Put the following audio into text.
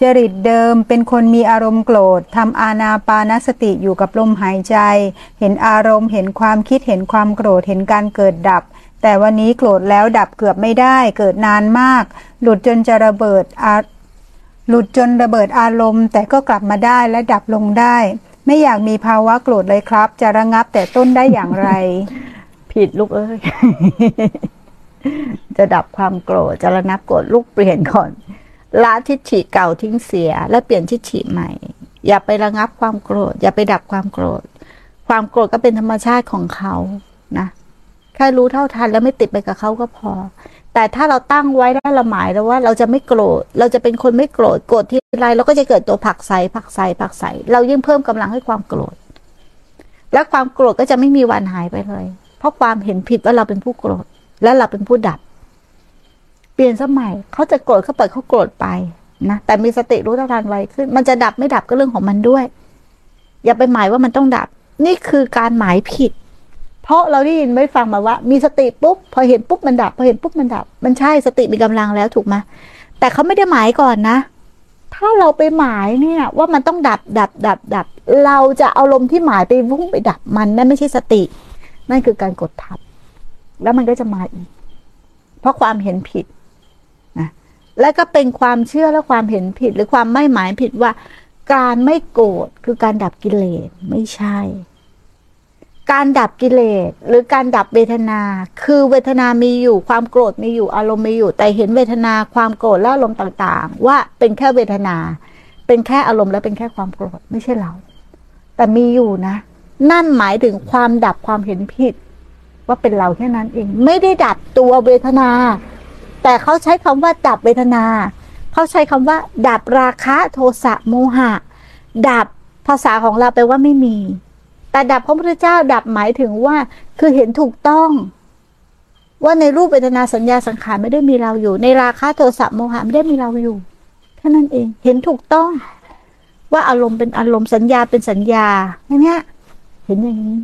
จริตเดิมเป็นคนมีอารมณ์โกรธทำอาณาปานสติอยู่กับลมหายใจ เห็นอารมณ์เห็นความคิดเห็นความโกรธเห็นการเกิดดับ แต่วันนี้โกรธแล้วดับเกือบไม่ได้เกิดนานมาก หลุดจนจะระเบิดหลุดจนระเบิดอารมณ์ แต่ก็กลับมาได้และดับลงได้ ไม่อยากมีภาวะโกรธเลยครับ จะระงับแต่ต้นได้อย่างไร ผิดลูกเอ้ยจะดับความโกรธจะระงับโกรธลูกเปลี่ยนก่อน ละทิฏฐิเก่าทิ้งเสีย แล้วเปลี่ยนทิฏฐิใหม่ อย่าไประงับความโกรธ อย่าไปดับความโกรธ ความโกรธก็เป็นธรรมชาติของเขานะแค่รู้เท่าทันแล้วไม่ติดไปกับเขาก็พอ แต่ถ้าเราตั้งไว้แล้วเราหมายแล้วว่า เราจะไม่โกรธ เราจะเป็นคนไม่โกรธ โกรธที่ไรเราก็จะเกิดตัวผักใสผักใสผักใสเรายิ่งเพิ่มกำลังให้ความโกรธ และความโกรธก็จะไม่มีวันหายไปเลย เพราะความเห็นผิดว่าเราเป็นผู้โกรธ และเราเป็นผู้ดับ เปลี่ยนสมัยเขาจะโกรธเขาเปล่อยเขาโกรธไปนะแต่มีสติรู้เท่าทันไวขึ้น มันจะดับไม่ดับก็เรื่องของมันด้วย อย่าไปหมายว่ามันต้องดับ นี่คือการหมายผิด เพราะเราได้ยินไม่ฟังมาว่า มีสติปุ๊บพอเห็นปุ๊บมันดับ พอเห็นปุ๊บมันดับ มันใช่สติมีกำลังแล้วถูกไหมแต่เขาไม่ได้หมายก่อนนะ ถ้าเราไปหมายเนี่ย ว่ามันต้องดับดับ ดับ ดับ เราจะเอาลมที่หมายไปวุ่งไปดับมันนั่นไม่ใช่สติ นั่นคือการกดทับ แล้วมันก็จะมาอีกเพราะความเห็นผิด นะและก็เป็นความเชื่อและความเห็นผิดหรือความไม่หมายผิดว่า การไม่โกรธคือการดับกิเลสไม่ใช่ การดับกิเลสหรือการดับเวทนา คือเวทนามีอยู่ความโกรธมีอยู่อารมณ์มีอยู่ แต่เห็นเวทนาความโกรธและอารมณ์ต่างๆ ว่าเป็นแค่เวทนา เป็นแค่อารมณ์และเป็นแค่ความโกรธไม่ใช่เรา แต่มีอยู่นะ นั่นหมายถึงความดับความเห็นผิด ว่าเป็นเราแค่นั้นเอง ไม่ได้ดับตัวเวทนา แต่เขาใช้คำว่าดับเวทนา เขาใช้คำว่า ดับราคะโทสะโมหะ ดับภาษาของเราแปลว่าไม่มี แต่ดับพระพุทธเจ้าดับหมายถึงว่า คือเห็นถูกต้อง ว่าในรูปเวทนาสัญญาสังขารไม่ได้มีเราอยู่ ในราคะโทสะโมหะไม่ได้มีเราอยู่แค่นั้นเองเห็นถูกต้อง ว่าอารมณ์เป็นอารมณ์สัญญาเป็นสัญญาเนี้ยเห็นอย่างนี้